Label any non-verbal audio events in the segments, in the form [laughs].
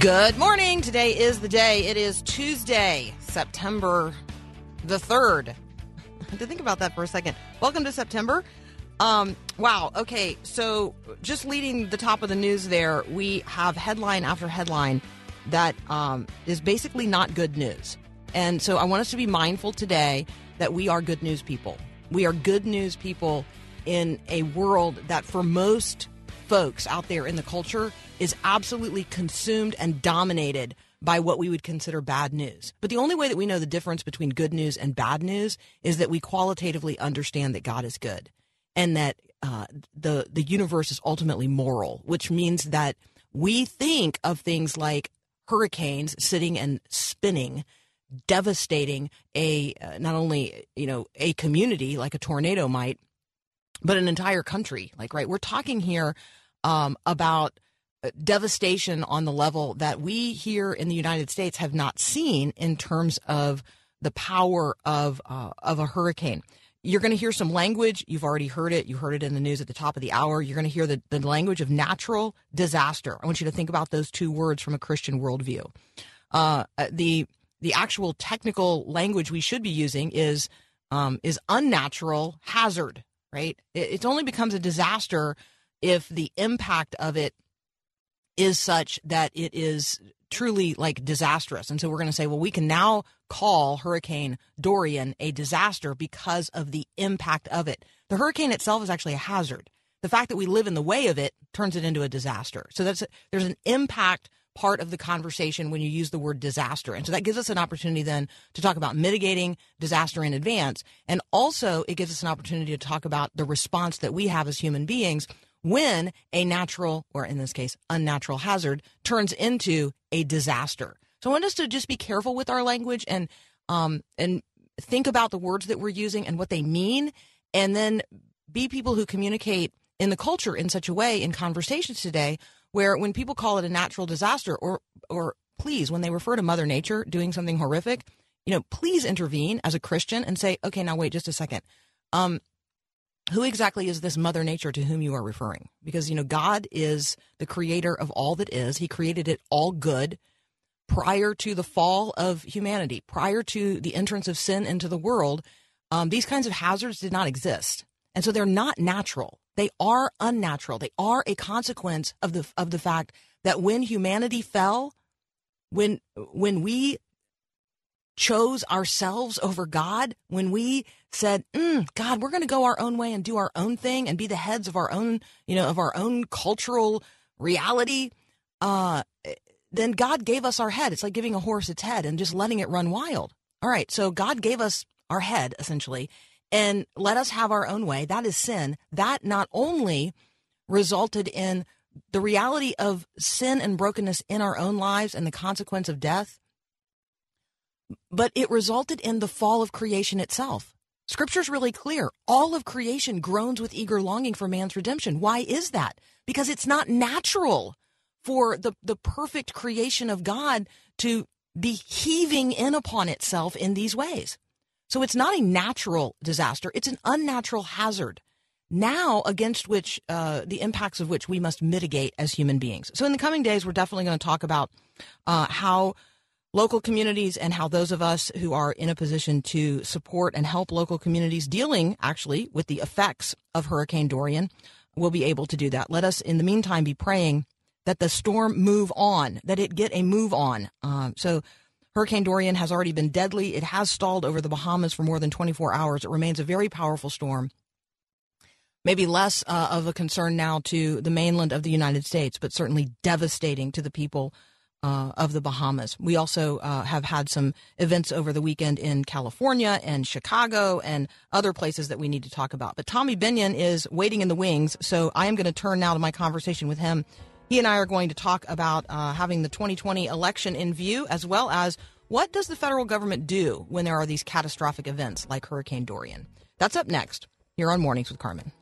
Good morning. Today is the day. It is Tuesday, September the 3rd. [laughs] I had to think about that for a second. Welcome to September. Um, wow. Okay. So, just leading the top of the news there, we have headline after headline that um, is basically not good news. And so, I want us to be mindful today that we are good news people. We are good news people in a world that, for most folks out there in the culture is absolutely consumed and dominated by what we would consider bad news. But the only way that we know the difference between good news and bad news is that we qualitatively understand that God is good and that uh, the the universe is ultimately moral, which means that we think of things like hurricanes sitting and spinning devastating a uh, not only you know a community like a tornado might but an entire country. Like, right, we're talking here um, about uh, devastation on the level that we here in the United States have not seen in terms of the power of uh, of a hurricane. You're going to hear some language. You've already heard it. You heard it in the news at the top of the hour. You're going to hear the, the language of natural disaster. I want you to think about those two words from a Christian worldview. Uh, the the actual technical language we should be using is um, is unnatural hazard. Right? It, it only becomes a disaster if the impact of it is such that it is truly like disastrous. And so we're going to say, well, we can now call Hurricane Dorian a disaster because of the impact of it. The hurricane itself is actually a hazard. The fact that we live in the way of it turns it into a disaster. So that's there's an impact part of the conversation when you use the word disaster. And so that gives us an opportunity then to talk about mitigating disaster in advance. And also it gives us an opportunity to talk about the response that we have as human beings when a natural, or in this case, unnatural hazard turns into a disaster. So I want us to just be careful with our language and um, and think about the words that we're using and what they mean, and then be people who communicate in the culture in such a way in conversations today where when people call it a natural disaster or or please when they refer to mother nature doing something horrific you know please intervene as a christian and say okay now wait just a second um who exactly is this mother nature to whom you are referring? Because you know god is the creator of all that is. He created it all good prior to the fall of humanity prior to the entrance of sin into the world. Um, these kinds of hazards did not exist. And so they're not natural. They are unnatural. They are a consequence of the of the fact that when humanity fell when when we chose ourselves over God, when we said, mm, God, we're going to go our own way and do our own thing and be the heads of our own, you know, of our own cultural reality, uh, then God gave us our head. It's like giving a horse its head and just letting it run wild. All right. So God gave us our head essentially and let us have our own way. That is sin. That not only resulted in the reality of sin and brokenness in our own lives and the consequence of death, but it resulted in the fall of creation itself. Scripture's really clear. All of creation groans with eager longing for man's redemption. Why is that? Because it's not natural for the, the perfect creation of God to be heaving in upon itself in these ways. So it's not a natural disaster, it's an unnatural hazard. Now, against which uh, the impacts of which we must mitigate as human beings. So, in the coming days, we're definitely going to talk about uh, how local communities and how those of us who are in a position to support and help local communities dealing actually with the effects of Hurricane Dorian will be able to do that. Let us, in the meantime, be praying that the storm move on, that it get a move on. Um, so, Hurricane Dorian has already been deadly. It has stalled over the Bahamas for more than 24 hours. It remains a very powerful storm. Maybe less uh, of a concern now to the mainland of the United States, but certainly devastating to the people uh, of the Bahamas. We also uh, have had some events over the weekend in California and Chicago and other places that we need to talk about. But Tommy Binion is waiting in the wings, so I am going to turn now to my conversation with him. He and I are going to talk about uh, having the 2020 election in view, as well as what does the federal government do when there are these catastrophic events like Hurricane Dorian. That's up next here on Mornings with Carmen.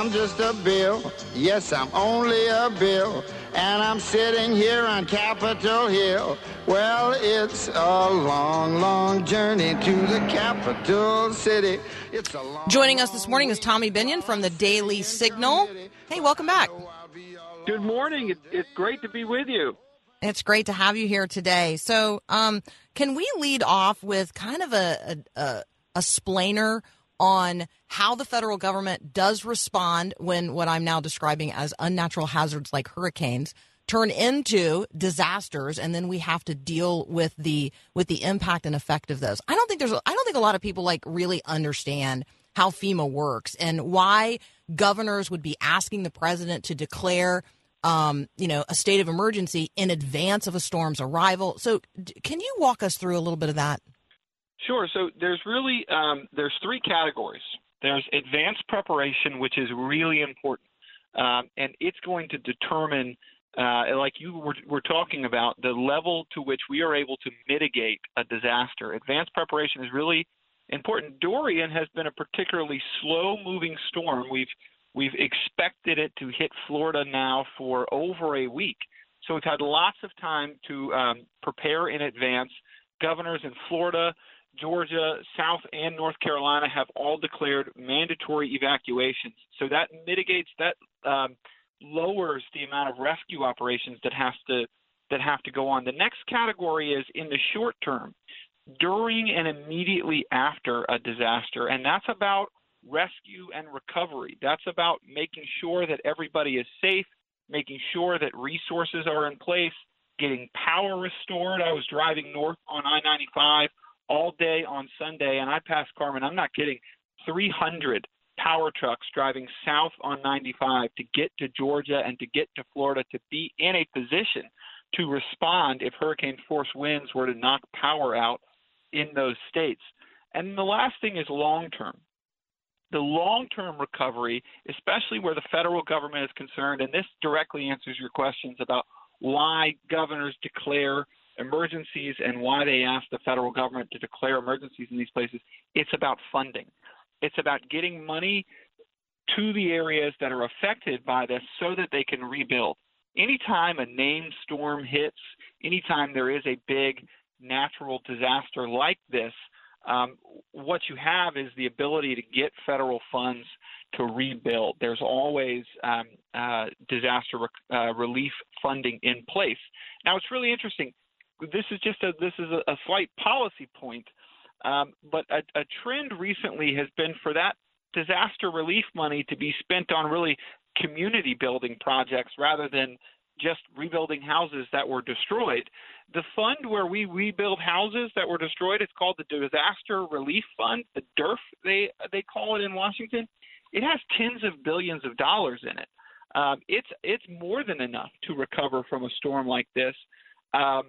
I'm just a bill. Yes, I'm only a bill. And I'm sitting here on Capitol Hill. Well, it's a long, long journey to the capital city. It's a long, Joining us this morning is Tommy Binion from the Daily Signal. Hey, welcome back. Good morning. It's great to be with you. It's great to have you here today. So, um, can we lead off with kind of a, a, a, a splainer on how the federal government does respond when what I'm now describing as unnatural hazards like hurricanes turn into disasters and then we have to deal with the with the impact and effect of those. I don't think there's I don't think a lot of people like really understand how FEMA works and why governors would be asking the president to declare um, you know, a state of emergency in advance of a storm's arrival. So, can you walk us through a little bit of that? Sure. So there's really um, there's three categories. There's advanced preparation, which is really important, um, and it's going to determine, uh, like you were, were talking about, the level to which we are able to mitigate a disaster. Advanced preparation is really important. Dorian has been a particularly slow-moving storm. We've we've expected it to hit Florida now for over a week, so we've had lots of time to um, prepare in advance. Governors in Florida, Georgia, South, and North Carolina have all declared mandatory evacuations. So that mitigates that um, lowers the amount of rescue operations that has to that have to go on. The next category is in the short term, during and immediately after a disaster, and that's about rescue and recovery. That's about making sure that everybody is safe, making sure that resources are in place, getting power restored. I was driving north on I 95 all day on Sunday, and I passed Carmen. I'm not kidding. 300 power trucks driving south on 95 to get to Georgia and to get to Florida to be in a position to respond if hurricane force winds were to knock power out in those states. And the last thing is long term. The long term recovery, especially where the federal government is concerned, and this directly answers your questions about why governors declare emergencies and why they ask the federal government to declare emergencies in these places. It's about funding. It's about getting money to the areas that are affected by this so that they can rebuild. Anytime a named storm hits, anytime there is a big natural disaster like this, um, what you have is the ability to get federal funds to rebuild. There's always um, uh, disaster re- uh, relief funding in place. Now, it's really interesting. This is just a this is a, a slight policy point, um, but a, a trend recently has been for that disaster relief money to be spent on really community building projects rather than just rebuilding houses that were destroyed. The fund where we rebuild houses that were destroyed, it's called the Disaster Relief Fund, the DERF they they call it in Washington. It has tens of billions of dollars in it. Um, it's it's more than enough to recover from a storm like this. Um,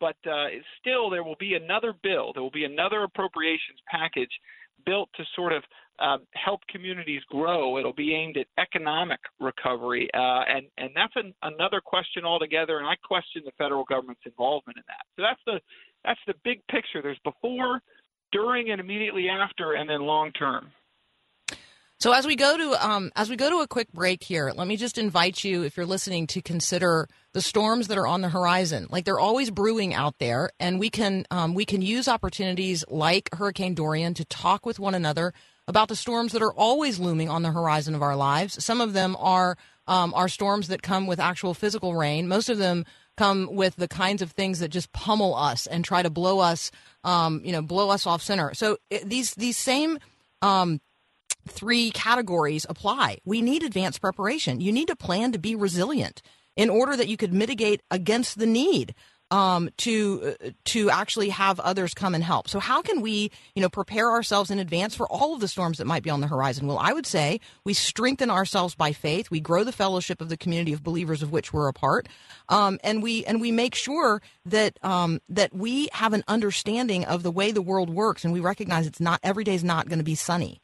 but uh, still, there will be another bill. There will be another appropriations package built to sort of uh, help communities grow. It'll be aimed at economic recovery, uh, and and that's an, another question altogether. And I question the federal government's involvement in that. So that's the that's the big picture. There's before, during, and immediately after, and then long term. So as we go to um, as we go to a quick break here, let me just invite you, if you're listening, to consider the storms that are on the horizon. Like they're always brewing out there, and we can um, we can use opportunities like Hurricane Dorian to talk with one another about the storms that are always looming on the horizon of our lives. Some of them are um, are storms that come with actual physical rain. Most of them come with the kinds of things that just pummel us and try to blow us, um, you know, blow us off center. So it, these these same um, three categories apply. We need advanced preparation. You need to plan to be resilient in order that you could mitigate against the need. um, to uh, to actually have others come and help. So how can we, you know, prepare ourselves in advance for all of the storms that might be on the horizon? Well, I would say we strengthen ourselves by faith. We grow the fellowship of the community of believers of which we're a part, um, and we and we make sure that um, that we have an understanding of the way the world works, and we recognize it's not every day is not going to be sunny.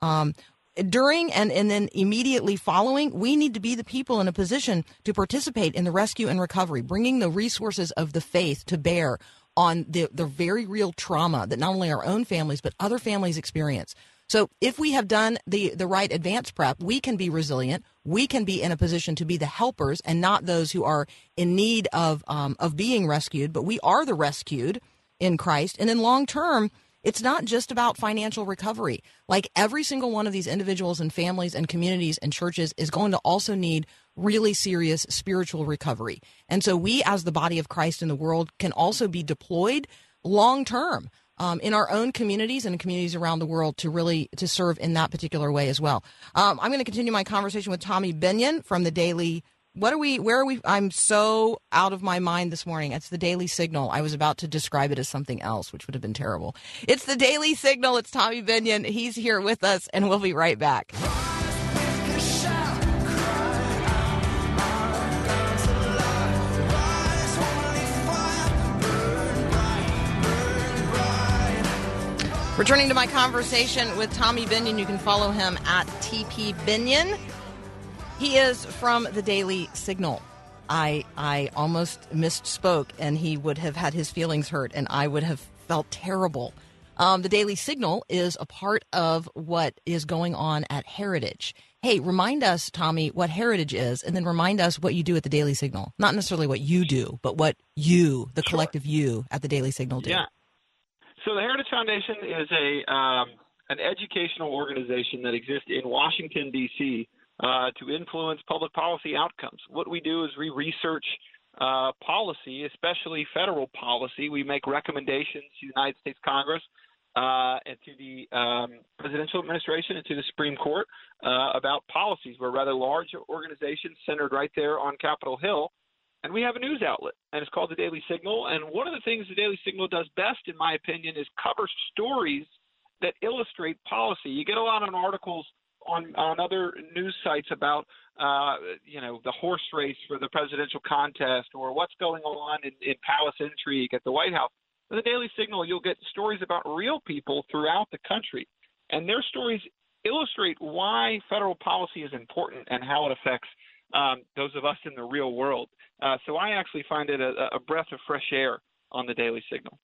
Um, during and, and then immediately following, we need to be the people in a position to participate in the rescue and recovery, bringing the resources of the faith to bear on the, the very real trauma that not only our own families, but other families experience. So if we have done the, the right advance prep, we can be resilient. We can be in a position to be the helpers and not those who are in need of, um, of being rescued, but we are the rescued in Christ. And in long term, it's not just about financial recovery. Like every single one of these individuals and families and communities and churches is going to also need really serious spiritual recovery. And so we, as the body of Christ in the world, can also be deployed long term. Um, in our own communities and communities around the world to really to serve in that particular way as well. Um, I'm going to continue my conversation with Tommy Binion from the Daily what are we where are we i'm so out of my mind this morning. It's the daily signal. I was about to describe it as something else which would have been terrible. It's the daily signal. It's tommy binion he's here with us and we'll be right back. Returning to my conversation with Tommy Binion, you can follow him at TP Binion. He is from the Daily Signal. I I almost misspoke, and he would have had his feelings hurt, and I would have felt terrible. Um, the Daily Signal is a part of what is going on at Heritage. Hey, remind us, Tommy, what Heritage is, and then remind us what you do at the Daily Signal. Not necessarily what you do, but what you, the Sure. collective you, at the Daily Signal do. Yeah. So the Heritage Foundation is a um, an educational organization that exists in Washington D.C. Uh, to influence public policy outcomes. What we do is we research uh, policy, especially federal policy. We make recommendations to the United States Congress uh, and to the um, presidential administration and to the Supreme Court uh, about policies. We're a rather large organization centered right there on Capitol Hill. And we have a news outlet, and it's called the Daily Signal. And one of the things the Daily Signal does best, in my opinion, is cover stories that illustrate policy. You get a lot of articles on on other news sites about uh, you know the horse race for the presidential contest or what's going on in, in palace intrigue at the White House. The Daily Signal, you'll get stories about real people throughout the country, and their stories illustrate why federal policy is important and how it affects um, those of us in the real world. Uh, so I actually find it a, a breath of fresh air on the Daily Signal.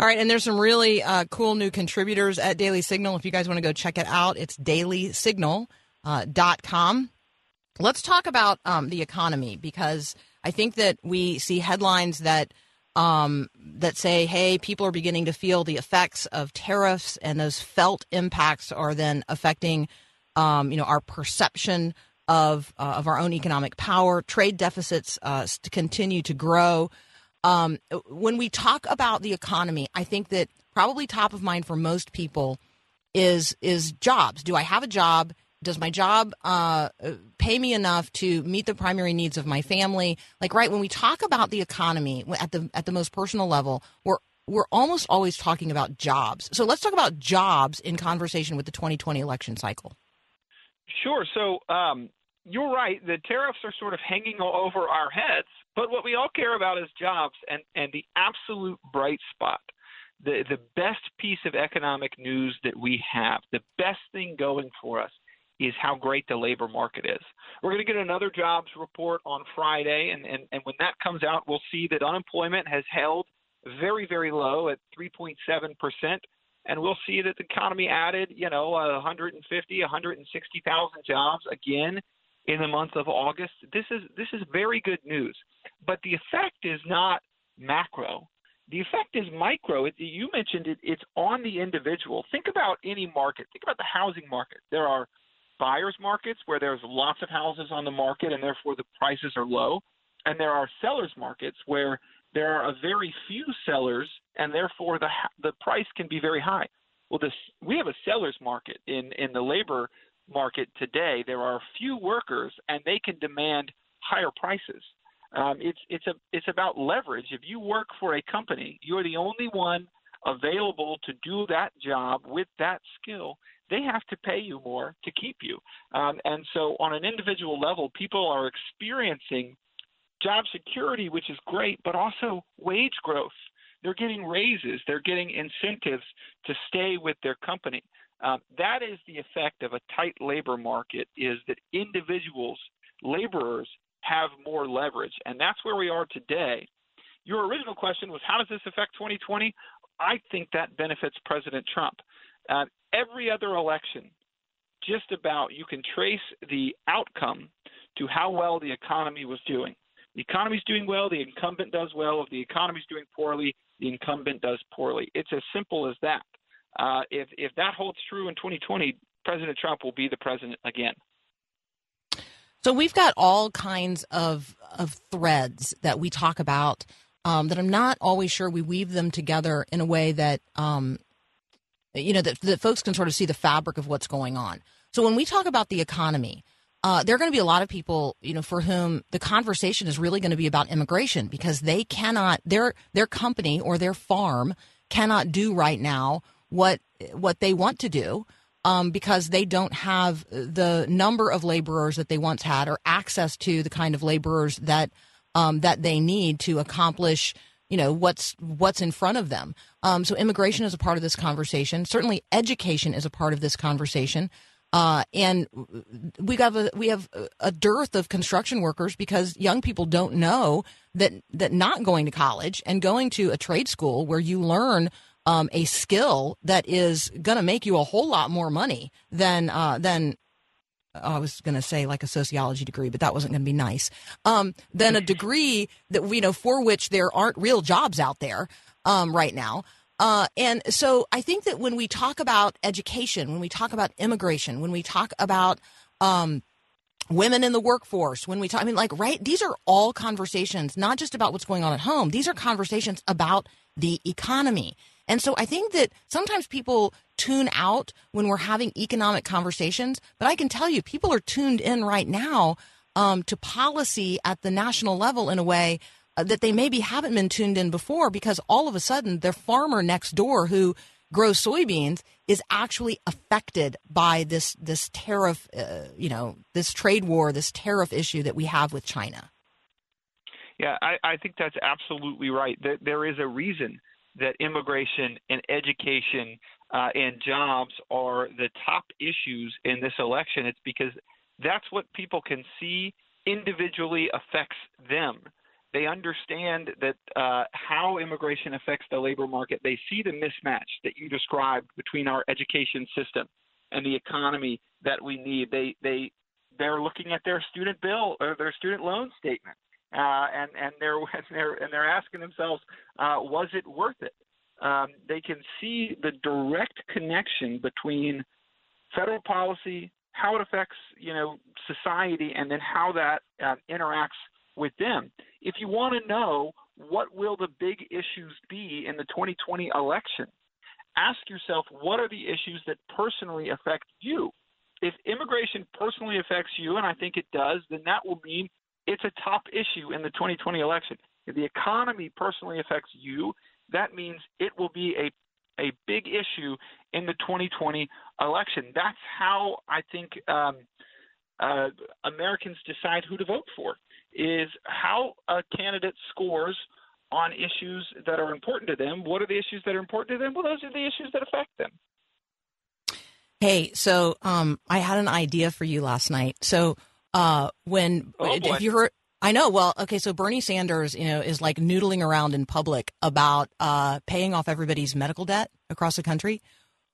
All right, and there's some really uh, cool new contributors at Daily Signal. If you guys want to go check it out, it's dailysignal.com. Uh. Let's talk about um, the economy because I think that we see headlines that um, that say, "Hey, people are beginning to feel the effects of tariffs, and those felt impacts are then affecting, um, you know, our perception of uh, of our own economic power. Trade deficits uh, continue to grow." Um, when we talk about the economy, I think that probably top of mind for most people is is jobs. Do I have a job? Does my job uh, pay me enough to meet the primary needs of my family? Like, right when we talk about the economy at the at the most personal level, we're we're almost always talking about jobs. So let's talk about jobs in conversation with the 2020 election cycle. Sure. So um, you're right. The tariffs are sort of hanging over our heads, but what we all care about is jobs and, and the absolute bright spot. The, the best piece of economic news that we have, the best thing going for us is how great the labor market is. We're going to get another jobs report on Friday, and, and, and when that comes out, we'll see that unemployment has held very, very low at 3.7%. And we'll see that the economy added, you know, 150, 160,000 jobs again in the month of August. This is this is very good news. But the effect is not macro. The effect is micro. It, you mentioned it. It's on the individual. Think about any market. Think about the housing market. There are buyers markets where there's lots of houses on the market and therefore the prices are low, and there are sellers markets where there are a very few sellers and therefore the the price can be very high. Well, this we have a sellers market in in the labor market today. There are few workers and they can demand higher prices. Um, it's it's a it's about leverage. If you work for a company, you're the only one available to do that job with that skill. They have to pay you more to keep you. Um, and so, on an individual level, people are experiencing job security, which is great, but also wage growth. They're getting raises. They're getting incentives to stay with their company. Um, that is the effect of a tight labor market is that individuals, laborers, have more leverage. And that's where we are today. Your original question was how does this affect 2020? I think that benefits President Trump. Uh, every other election, just about you can trace the outcome to how well the economy was doing. The economy's doing well, the incumbent does well. If the economy's doing poorly, the incumbent does poorly. It's as simple as that. Uh, if if that holds true in 2020, President Trump will be the president again. So we've got all kinds of of threads that we talk about um, that I'm not always sure we weave them together in a way that um, you know that, that folks can sort of see the fabric of what's going on. So when we talk about the economy, uh, there are going to be a lot of people, you know, for whom the conversation is really going to be about immigration because they cannot their their company or their farm cannot do right now what what they want to do um, because they don't have the number of laborers that they once had or access to the kind of laborers that um, that they need to accomplish you know what's what's in front of them. Um, so immigration is a part of this conversation. Certainly, education is a part of this conversation. Uh, and we have a we have a dearth of construction workers because young people don't know that that not going to college and going to a trade school where you learn um, a skill that is going to make you a whole lot more money than uh, than I was going to say like a sociology degree, but that wasn't going to be nice. Um, than a degree that you know for which there aren't real jobs out there um, right now. Uh, and so I think that when we talk about education, when we talk about immigration, when we talk about um, women in the workforce, when we talk, I mean, like, right, these are all conversations, not just about what's going on at home. These are conversations about the economy. And so I think that sometimes people tune out when we're having economic conversations, but I can tell you, people are tuned in right now um, to policy at the national level in a way uh, that they maybe haven't been tuned in before because all of a sudden their farmer next door who grows soybeans is actually affected by this this tariff, uh, you know, this trade war, this tariff issue that we have with China. Yeah, I, I think that's absolutely right. There, there is a reason that immigration and education uh, and jobs are the top issues in this election. It's because that's what people can see individually affects them they understand that uh, how immigration affects the labor market. They see the mismatch that you described between our education system and the economy that we need. They they they're looking at their student bill or their student loan statement, uh, and and they're [laughs] and they're and they're asking themselves, uh, was it worth it? Um, they can see the direct connection between federal policy, how it affects you know society, and then how that uh, interacts with them. If you want to know what will the big issues be in the 2020 election, ask yourself what are the issues that personally affect you. If immigration personally affects you, and I think it does, then that will mean it's a top issue in the 2020 election. If the economy personally affects you, that means it will be a a big issue in the 2020 election. That's how I think um, uh, Americans decide who to vote for is how a candidate scores on issues that are important to them. What are the issues that are important to them? Well, those are the issues that affect them. Hey, so um, I had an idea for you last night. So uh, when oh, have you heard? I know. Well, okay. So Bernie Sanders, you know, is like noodling around in public about uh, paying off everybody's medical debt across the country.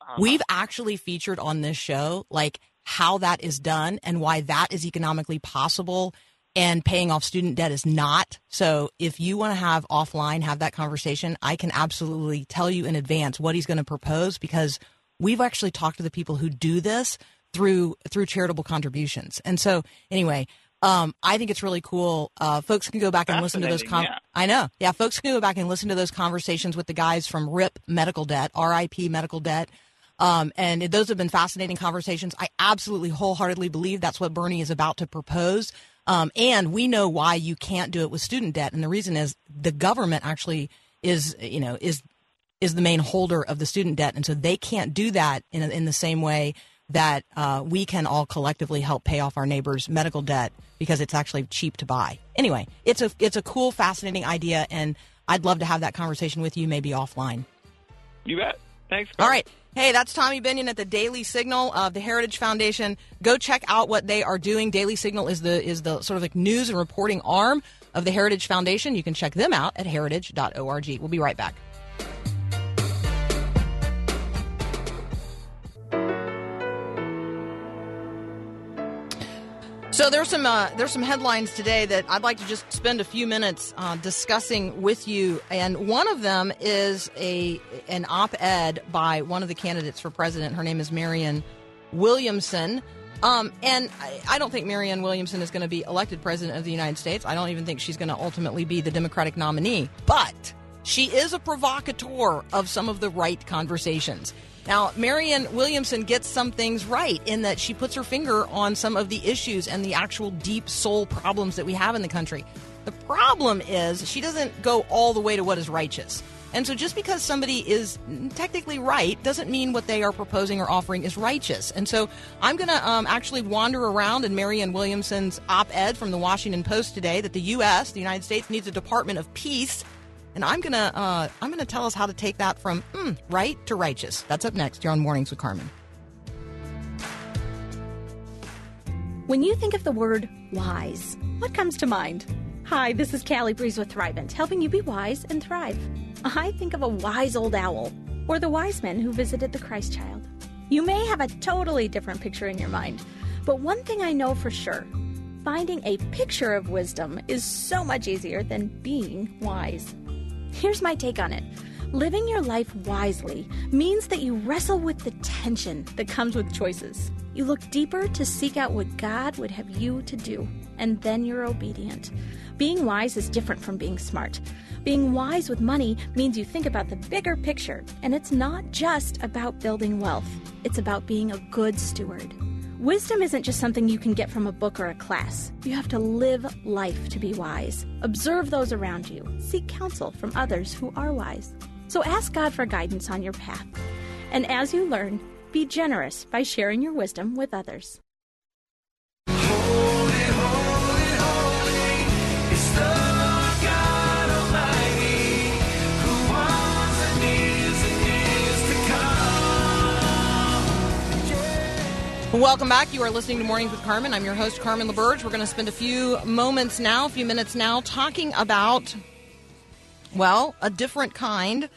Uh-huh. We've actually featured on this show like how that is done and why that is economically possible and paying off student debt is not. So if you want to have offline, have that conversation, I can absolutely tell you in advance what he's going to propose because we've actually talked to the people who do this through through charitable contributions. And so anyway, um, I think it's really cool. Uh, folks can go back and listen to those. Con- yeah. I know, yeah. Folks can go back and listen to those conversations with the guys from RIP Medical Debt, RIP Medical Debt. Um, and those have been fascinating conversations. I absolutely wholeheartedly believe that's what Bernie is about to propose. Um, and we know why you can't do it with student debt, and the reason is the government actually is, you know, is is the main holder of the student debt, and so they can't do that in in the same way that uh, we can all collectively help pay off our neighbors' medical debt because it's actually cheap to buy. Anyway, it's a it's a cool, fascinating idea, and I'd love to have that conversation with you, maybe offline. You bet. Thanks. All right. Hey, that's Tommy Binion at the Daily Signal of the Heritage Foundation. Go check out what they are doing. Daily Signal is the is the sort of like news and reporting arm of the Heritage Foundation. You can check them out at heritage.org. We'll be right back. So there's some uh, there's some headlines today that I'd like to just spend a few minutes uh, discussing with you, and one of them is a an op-ed by one of the candidates for president. Her name is Marianne Williamson, um, and I, I don't think Marianne Williamson is going to be elected president of the United States. I don't even think she's going to ultimately be the Democratic nominee, but she is a provocateur of some of the right conversations. Now, Marianne Williamson gets some things right in that she puts her finger on some of the issues and the actual deep soul problems that we have in the country. The problem is she doesn't go all the way to what is righteous. And so just because somebody is technically right doesn't mean what they are proposing or offering is righteous. And so I'm going to um, actually wander around in Marianne Williamson's op ed from the Washington Post today that the U.S., the United States, needs a Department of Peace and I'm gonna uh, I'm gonna tell us how to take that from mm, right to righteous. That's up next. You're on Mornings with Carmen. When you think of the word wise, what comes to mind? Hi, this is Callie Breeze with Thrivent, helping you be wise and thrive. I think of a wise old owl, or the wise men who visited the Christ child. You may have a totally different picture in your mind, but one thing I know for sure finding a picture of wisdom is so much easier than being wise. Here's my take on it. Living your life wisely means that you wrestle with the tension that comes with choices. You look deeper to seek out what God would have you to do, and then you're obedient. Being wise is different from being smart. Being wise with money means you think about the bigger picture, and it's not just about building wealth, it's about being a good steward. Wisdom isn't just something you can get from a book or a class. You have to live life to be wise. Observe those around you. Seek counsel from others who are wise. So ask God for guidance on your path. And as you learn, be generous by sharing your wisdom with others. Welcome back. You are listening to Mornings with Carmen. I'm your host, Carmen LaBerge. We're going to spend a few moments now, a few minutes now, talking about, well, a different kind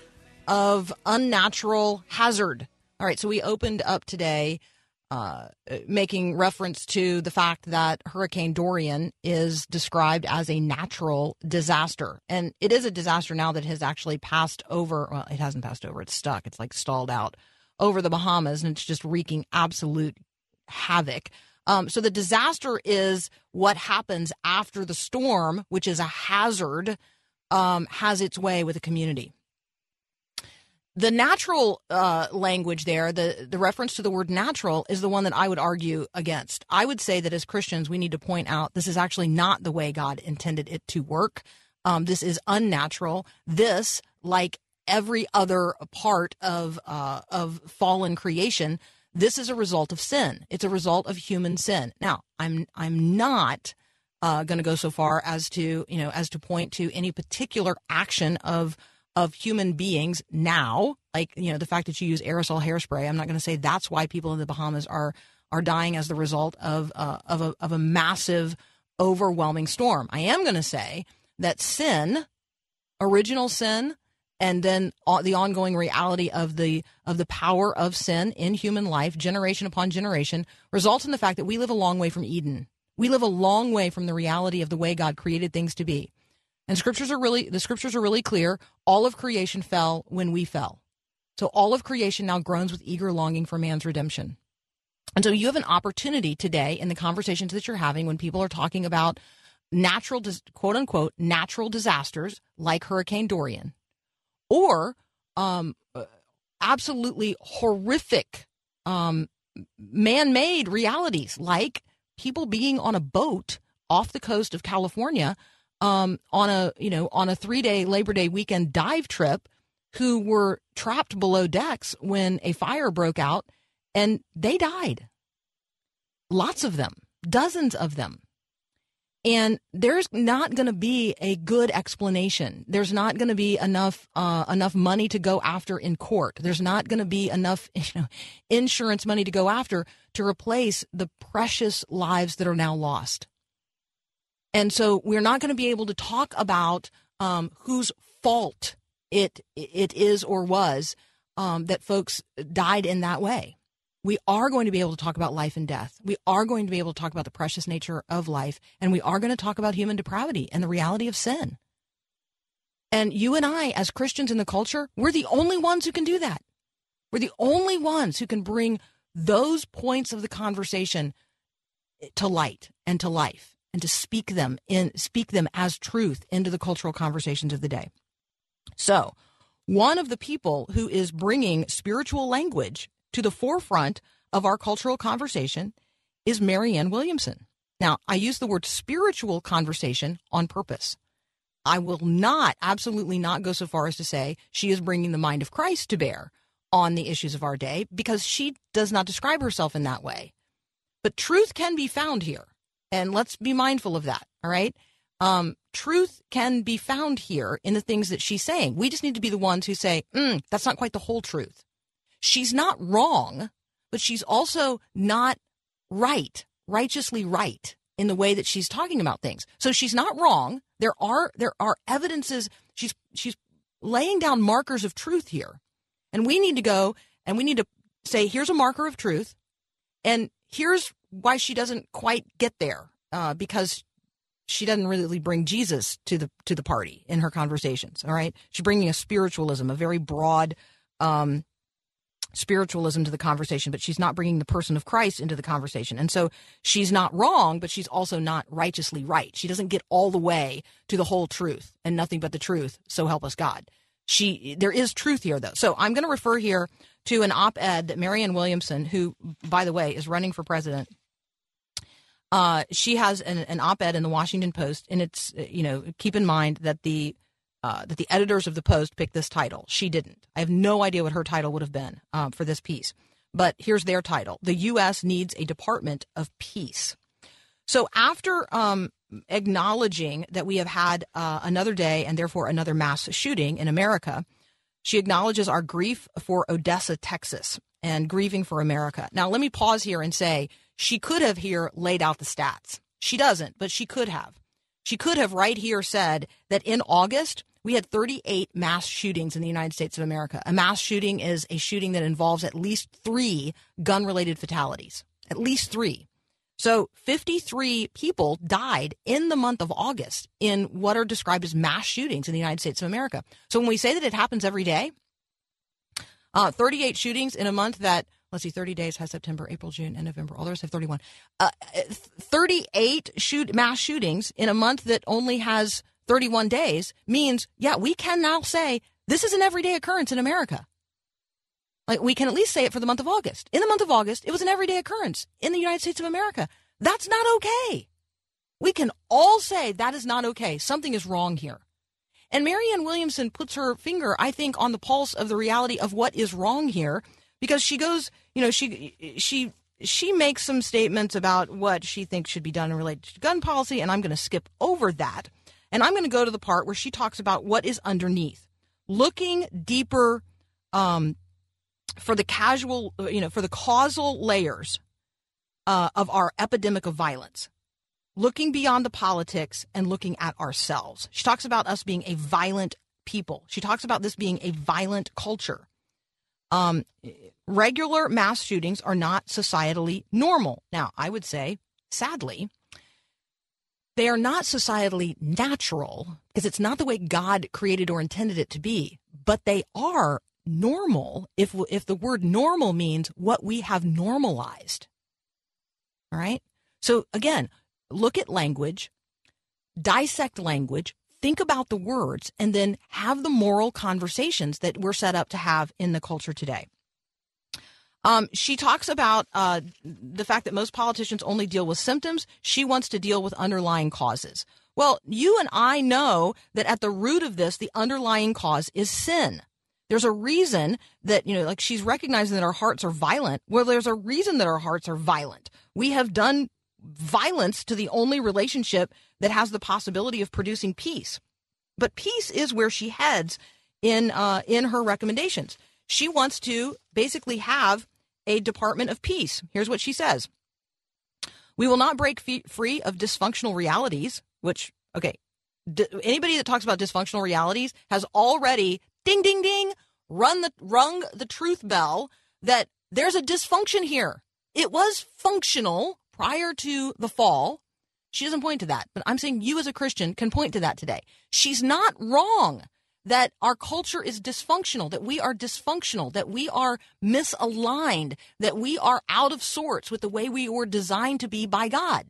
of unnatural hazard. All right, so we opened up today uh, making reference to the fact that Hurricane Dorian is described as a natural disaster. And it is a disaster now that has actually passed over. Well, it hasn't passed over, it's stuck, it's like stalled out over the Bahamas, and it's just wreaking absolute havoc. Um, so the disaster is what happens after the storm, which is a hazard, um, has its way with a community. The natural uh, language there, the, the reference to the word natural, is the one that I would argue against. I would say that as Christians, we need to point out this is actually not the way God intended it to work. Um, this is unnatural. This, like every other part of uh, of fallen creation, this is a result of sin. It's a result of human sin. Now, I'm I'm not uh, going to go so far as to you know as to point to any particular action of of human beings now, like you know the fact that you use aerosol hairspray. I'm not going to say that's why people in the Bahamas are are dying as the result of uh, of a of a massive, overwhelming storm. I am going to say that sin, original sin, and then the ongoing reality of the of the power of sin in human life generation upon generation results in the fact that we live a long way from eden. We live a long way from the reality of the way god created things to be. And scriptures are really the scriptures are really clear. All of creation fell when we fell. So all of creation now groans with eager longing for man's redemption. And so you have an opportunity today in the conversations that you're having when people are talking about natural quote unquote natural disasters like hurricane dorian or um, absolutely horrific um, man made realities like people being on a boat off the coast of California um, on a you know on a three day Labor Day weekend dive trip who were trapped below decks when a fire broke out and they died. Lots of them, dozens of them. And there's not going to be a good explanation. There's not going to be enough uh, enough money to go after in court. There's not going to be enough [laughs] you know, insurance money to go after to replace the precious lives that are now lost. And so we're not going to be able to talk about um, whose fault it it is or was um, that folks died in that way. We are going to be able to talk about life and death. We are going to be able to talk about the precious nature of life, and we are going to talk about human depravity and the reality of sin. And you and I, as Christians in the culture, we're the only ones who can do that. We're the only ones who can bring those points of the conversation to light and to life and to speak them in speak them as truth into the cultural conversations of the day. So, one of the people who is bringing spiritual language to the forefront of our cultural conversation is Marianne Williamson. Now, I use the word spiritual conversation on purpose. I will not, absolutely not go so far as to say she is bringing the mind of Christ to bear on the issues of our day because she does not describe herself in that way. But truth can be found here. And let's be mindful of that. All right. Um, truth can be found here in the things that she's saying. We just need to be the ones who say, mm, that's not quite the whole truth. She's not wrong, but she's also not right, righteously right in the way that she's talking about things. So she's not wrong. There are there are evidences. She's she's laying down markers of truth here, and we need to go and we need to say, here's a marker of truth, and here's why she doesn't quite get there uh, because she doesn't really bring Jesus to the to the party in her conversations. All right, she's bringing a spiritualism, a very broad um, spiritualism to the conversation, but she's not bringing the person of Christ into the conversation. And so she's not wrong, but she's also not righteously right. She doesn't get all the way to the whole truth and nothing but the truth. So help us God. She there is truth here though. So I'm going to refer here to an op-ed that Marianne Williamson, who by the way is running for president uh, she has an, an, op-ed in the Washington Post, and it's you know keep in mind that the uh, that the editors of the Post picked this title. She didn't. I have no idea what her title would have been um, for this piece, but here's their title: "The U.S. needs a Department of Peace." So after um, acknowledging that we have had uh, another day and therefore another mass shooting in America, she acknowledges our grief for Odessa, Texas, and grieving for America. Now, let me pause here and say she could have here laid out the stats. She doesn't, but she could have. She could have right here said that in August, we had 38 mass shootings in the United States of America. A mass shooting is a shooting that involves at least three gun related fatalities, at least three. So 53 people died in the month of August in what are described as mass shootings in the United States of America. So when we say that it happens every day, uh, 38 shootings in a month that let's see, 30 days has September, April, June, and November. All the rest have 31. Uh, 38 shoot mass shootings in a month that only has 31 days means, yeah, we can now say this is an everyday occurrence in America. Like we can at least say it for the month of August. In the month of August, it was an everyday occurrence in the United States of America. That's not okay. We can all say that is not okay. Something is wrong here. And Marianne Williamson puts her finger, I think, on the pulse of the reality of what is wrong here because she goes, you know, she she she makes some statements about what she thinks should be done in relation to gun policy, and I'm going to skip over that, and I'm going to go to the part where she talks about what is underneath, looking deeper um, for the casual, you know, for the causal layers uh, of our epidemic of violence. Looking beyond the politics and looking at ourselves. She talks about us being a violent people. She talks about this being a violent culture. Um, regular mass shootings are not societally normal. Now, I would say, sadly, they are not societally natural because it's not the way God created or intended it to be, but they are normal if if the word normal means what we have normalized. All right? So again, look at language, dissect language, think about the words and then have the moral conversations that we're set up to have in the culture today. Um, she talks about uh, the fact that most politicians only deal with symptoms. She wants to deal with underlying causes. Well, you and I know that at the root of this, the underlying cause is sin. There's a reason that, you know, like she's recognizing that our hearts are violent. Well, there's a reason that our hearts are violent. We have done violence to the only relationship that has the possibility of producing peace. But peace is where she heads in uh, in her recommendations. She wants to basically have a Department of Peace. Here's what she says: We will not break free of dysfunctional realities. Which, okay, d- anybody that talks about dysfunctional realities has already ding ding ding run the rung the truth bell that there's a dysfunction here. It was functional prior to the fall. She doesn't point to that, but I'm saying you as a Christian can point to that today. She's not wrong that our culture is dysfunctional, that we are dysfunctional, that we are misaligned, that we are out of sorts with the way we were designed to be by God.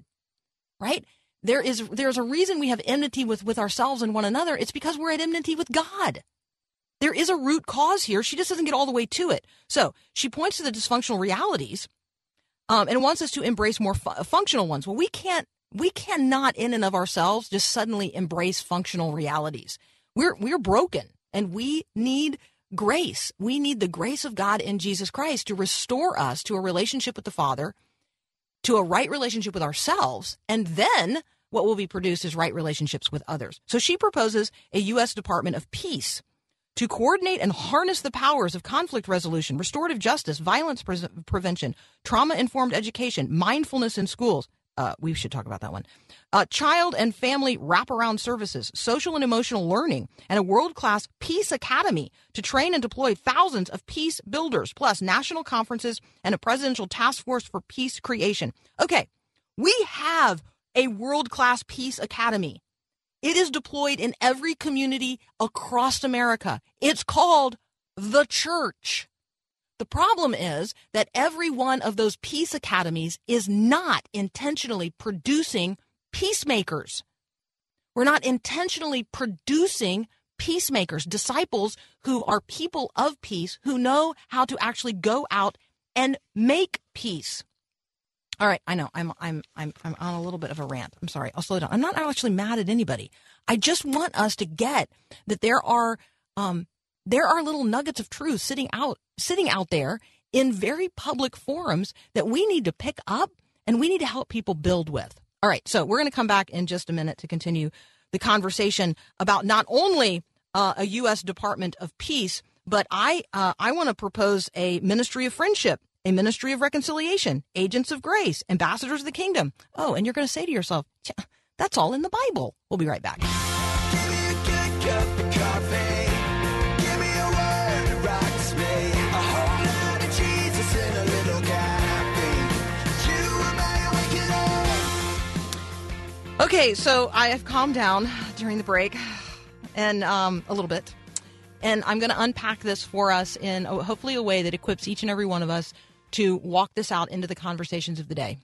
Right? There is there's a reason we have enmity with, with ourselves and one another. It's because we're at enmity with God. There is a root cause here. She just doesn't get all the way to it. So she points to the dysfunctional realities um, and wants us to embrace more fu- functional ones. Well, we can't, we cannot in and of ourselves just suddenly embrace functional realities. We're we're broken, and we need grace. We need the grace of God in Jesus Christ to restore us to a relationship with the Father, to a right relationship with ourselves, and then what will be produced is right relationships with others. So she proposes a U.S. Department of Peace to coordinate and harness the powers of conflict resolution, restorative justice, violence pre- prevention, trauma informed education, mindfulness in schools. Uh, we should talk about that one. Uh, child and family wraparound services, social and emotional learning, and a world class peace academy to train and deploy thousands of peace builders, plus national conferences and a presidential task force for peace creation. Okay, we have a world class peace academy. It is deployed in every community across America. It's called the church. The problem is that every one of those peace academies is not intentionally producing peacemakers. We're not intentionally producing peacemakers, disciples who are people of peace, who know how to actually go out and make peace. All right, I know I'm I'm I'm I'm on a little bit of a rant. I'm sorry. I'll slow down. I'm not actually mad at anybody. I just want us to get that there are um there are little nuggets of truth sitting out sitting out there in very public forums that we need to pick up and we need to help people build with. All right, so we're going to come back in just a minute to continue the conversation about not only uh, a U.S. Department of Peace, but I uh, I want to propose a ministry of friendship, a ministry of reconciliation, agents of grace, ambassadors of the kingdom. Oh, and you're going to say to yourself, that's all in the Bible. We'll be right back. A a. A a. Okay, so I have calmed down during the break, and um, a little bit, and I'm going to unpack this for us in uh, hopefully a way that equips each and every one of us to walk this out into the conversations of the day.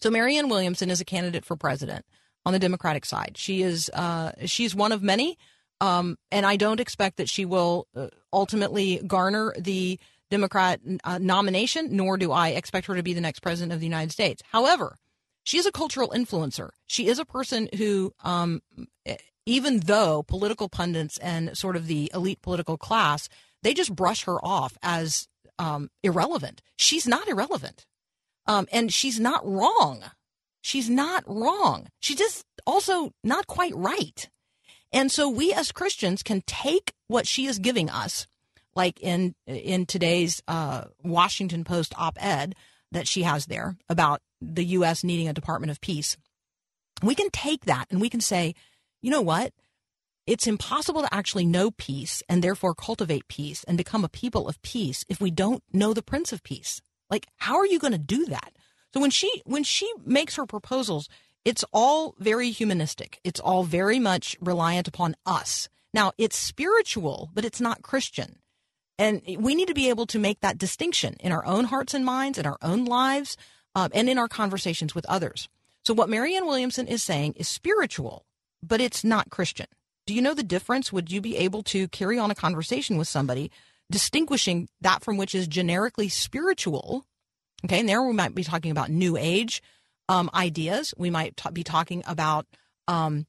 So Marianne Williamson is a candidate for president on the Democratic side. She is uh, she's one of many, um, and I don't expect that she will uh, ultimately garner the Democrat uh, nomination, nor do I expect her to be the next president of the United States. However, she is a cultural influencer. She is a person who, um, even though political pundits and sort of the elite political class, they just brush her off as um, irrelevant. She's not irrelevant. Um, and she's not wrong. She's not wrong. She's just also not quite right. And so we as Christians can take what she is giving us, like in in today's uh, Washington Post op-ed that she has there about the U.S. needing a Department of Peace. We can take that and we can say, you know what? It's impossible to actually know peace and therefore cultivate peace and become a people of peace if we don't know the Prince of Peace. Like, how are you going to do that? So when she when she makes her proposals, it's all very humanistic. It's all very much reliant upon us. Now, it's spiritual, but it's not Christian. And we need to be able to make that distinction in our own hearts and minds, in our own lives, um, and in our conversations with others. So, what Marianne Williamson is saying is spiritual, but it's not Christian. Do you know the difference? Would you be able to carry on a conversation with somebody distinguishing that from which is generically spiritual. Okay, and there we might be talking about New Age um, ideas. We might ta- be talking about um,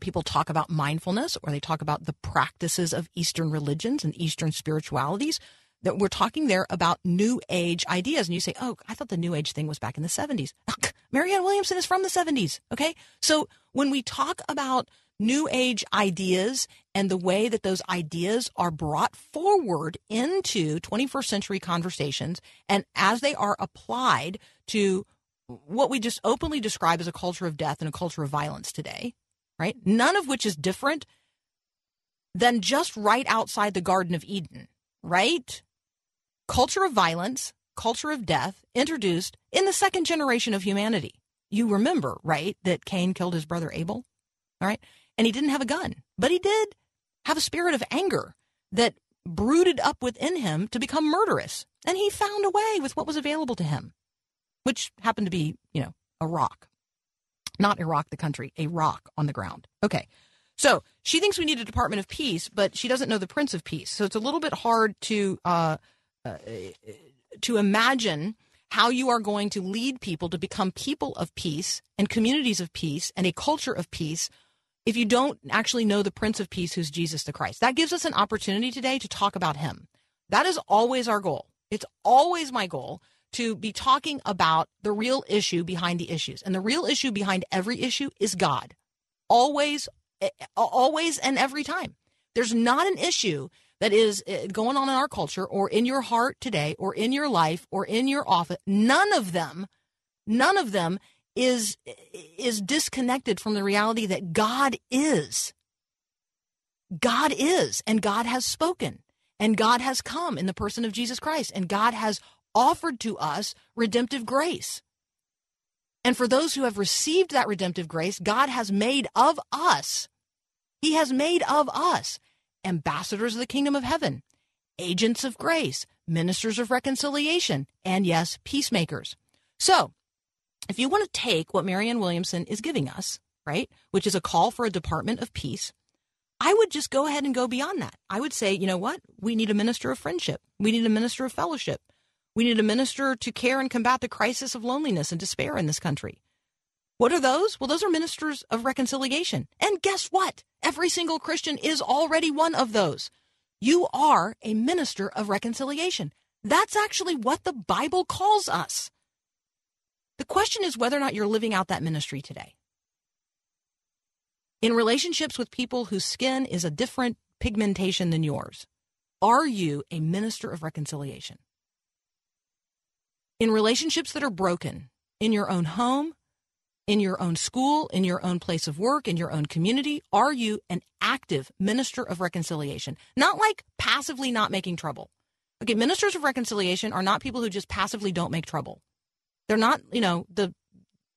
people talk about mindfulness or they talk about the practices of Eastern religions and Eastern spiritualities. That we're talking there about New Age ideas, and you say, "Oh, I thought the New Age thing was back in the '70s." [laughs] Marianne Williamson is from the '70s. Okay, so when we talk about New Age ideas and the way that those ideas are brought forward into 21st century conversations, and as they are applied to what we just openly describe as a culture of death and a culture of violence today, right? None of which is different than just right outside the Garden of Eden, right? Culture of violence, culture of death, introduced in the second generation of humanity. You remember, right, that Cain killed his brother Abel, all right? And he didn't have a gun, but he did have a spirit of anger that brooded up within him to become murderous. And he found a way with what was available to him, which happened to be, you know, a rock. Not Iraq, the country, a rock on the ground. Okay. So she thinks we need a Department of Peace, but she doesn't know the Prince of Peace. So it's a little bit hard to uh, uh, to imagine how you are going to lead people to become people of peace and communities of peace and a culture of peace if you don't actually know the Prince of Peace, who's Jesus the Christ. That gives us an opportunity today to talk about him. That is always our goal. It's always my goal to be talking about the real issue behind the issues. And the real issue behind every issue is God. Always, eh, always, and every time. There's not an issue that is eh, going on in our culture or in your heart today or in your life or in your office. None of them, none of them is is disconnected from the reality that God is. God is and God has spoken and God has come in the person of Jesus Christ and God has offered to us redemptive grace. And for those who have received that redemptive grace, God has made of us, He has made of us ambassadors of the kingdom of heaven, agents of grace, ministers of reconciliation, and yes, peacemakers. So, if you want to take what Marianne Williamson is giving us, right, which is a call for a Department of Peace, I would just go ahead and go beyond that. I would say, you know what? We need a minister of friendship. We need a minister of fellowship. We need a minister to care and combat the crisis of loneliness and despair in this country. What are those? Well, those are ministers of reconciliation. And guess what? Every single Christian is already one of those. You are a minister of reconciliation. That's actually what the Bible calls us. The question is whether or not you're living out that ministry today. In relationships with people whose skin is a different pigmentation than yours, are you a minister of reconciliation? In relationships that are broken, in your own home, in your own school, in your own place of work, in your own community, are you an active minister of reconciliation? Not like passively not making trouble. Okay, ministers of reconciliation are not people who just passively don't make trouble. They're not, you know, the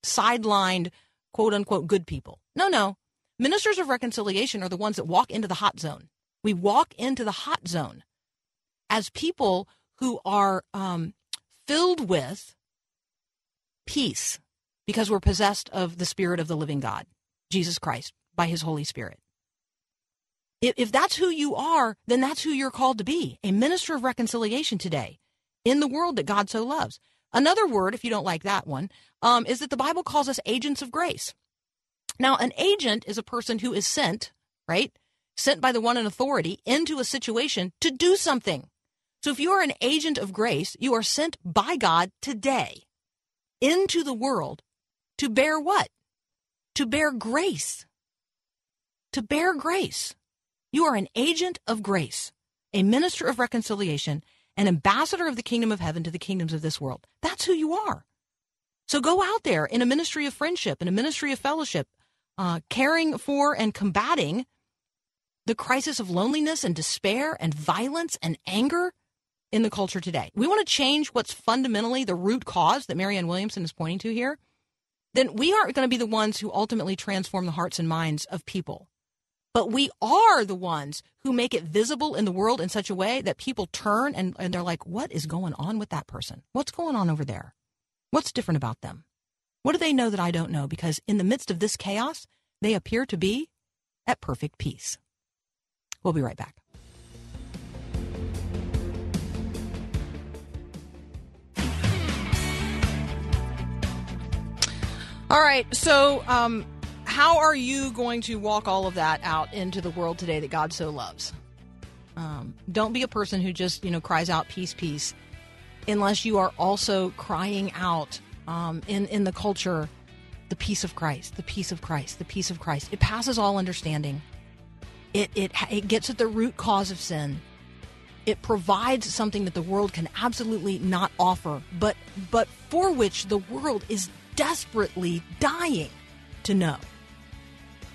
sidelined, quote unquote, good people. No, no. Ministers of reconciliation are the ones that walk into the hot zone. We walk into the hot zone as people who are um, filled with peace because we're possessed of the Spirit of the living God, Jesus Christ, by His Holy Spirit. If, if that's who you are, then that's who you're called to be a minister of reconciliation today in the world that God so loves. Another word, if you don't like that one, um, is that the Bible calls us agents of grace. Now, an agent is a person who is sent, right? Sent by the one in authority into a situation to do something. So if you are an agent of grace, you are sent by God today into the world to bear what? To bear grace. To bear grace. You are an agent of grace, a minister of reconciliation, an ambassador of the kingdom of heaven to the kingdoms of this world. That's who you are. So go out there in a ministry of friendship, in a ministry of fellowship, uh, caring for and combating the crisis of loneliness and despair and violence and anger in the culture today. We want to change what's fundamentally the root cause that Marianne Williamson is pointing to here. Then we aren't going to be the ones who ultimately transform the hearts and minds of people but we are the ones who make it visible in the world in such a way that people turn and, and they're like, what is going on with that person? What's going on over there? What's different about them? What do they know that I don't know? Because in the midst of this chaos, they appear to be at perfect peace. We'll be right back. All right, so um, how are you going to walk all of that out into the world today that God so loves? Um, don't be a person who just you know cries out peace, peace, unless you are also crying out um, in in the culture the peace of Christ, the peace of Christ, the peace of Christ. It passes all understanding. It it it gets at the root cause of sin. It provides something that the world can absolutely not offer, but but for which the world is desperately dying to know.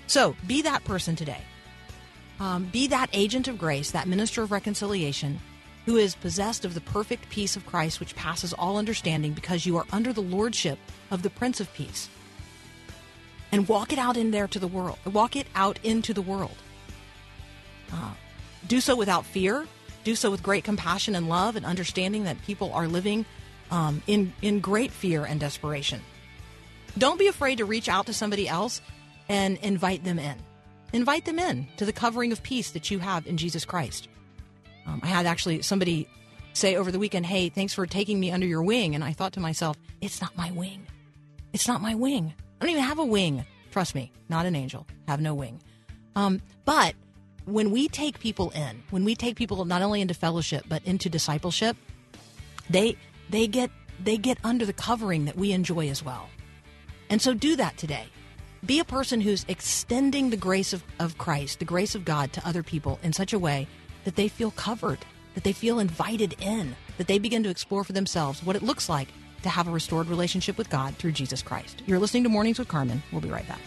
So be that person today. Um, be that agent of grace, that minister of reconciliation, who is possessed of the perfect peace of Christ, which passes all understanding, because you are under the lordship of the Prince of Peace. And walk it out in there to the world. Walk it out into the world. Uh, do so without fear. Do so with great compassion and love, and understanding that people are living um, in in great fear and desperation. Don't be afraid to reach out to somebody else and invite them in. Invite them in to the covering of peace that you have in Jesus Christ. Um, I had actually somebody say over the weekend, Hey, thanks for taking me under your wing. And I thought to myself, It's not my wing. It's not my wing. I don't even have a wing. Trust me, not an angel. Have no wing. Um, but when we take people in, when we take people not only into fellowship but into discipleship, they they get they get under the covering that we enjoy as well. And so do that today. Be a person who's extending the grace of, of Christ, the grace of God to other people in such a way that they feel covered, that they feel invited in, that they begin to explore for themselves what it looks like to have a restored relationship with God through Jesus Christ. You're listening to Mornings with Carmen. We'll be right back.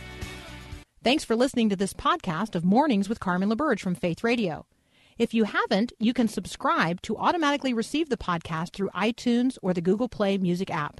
Thanks for listening to this podcast of Mornings with Carmen LaBerge from Faith Radio. If you haven't, you can subscribe to automatically receive the podcast through iTunes or the Google Play Music app.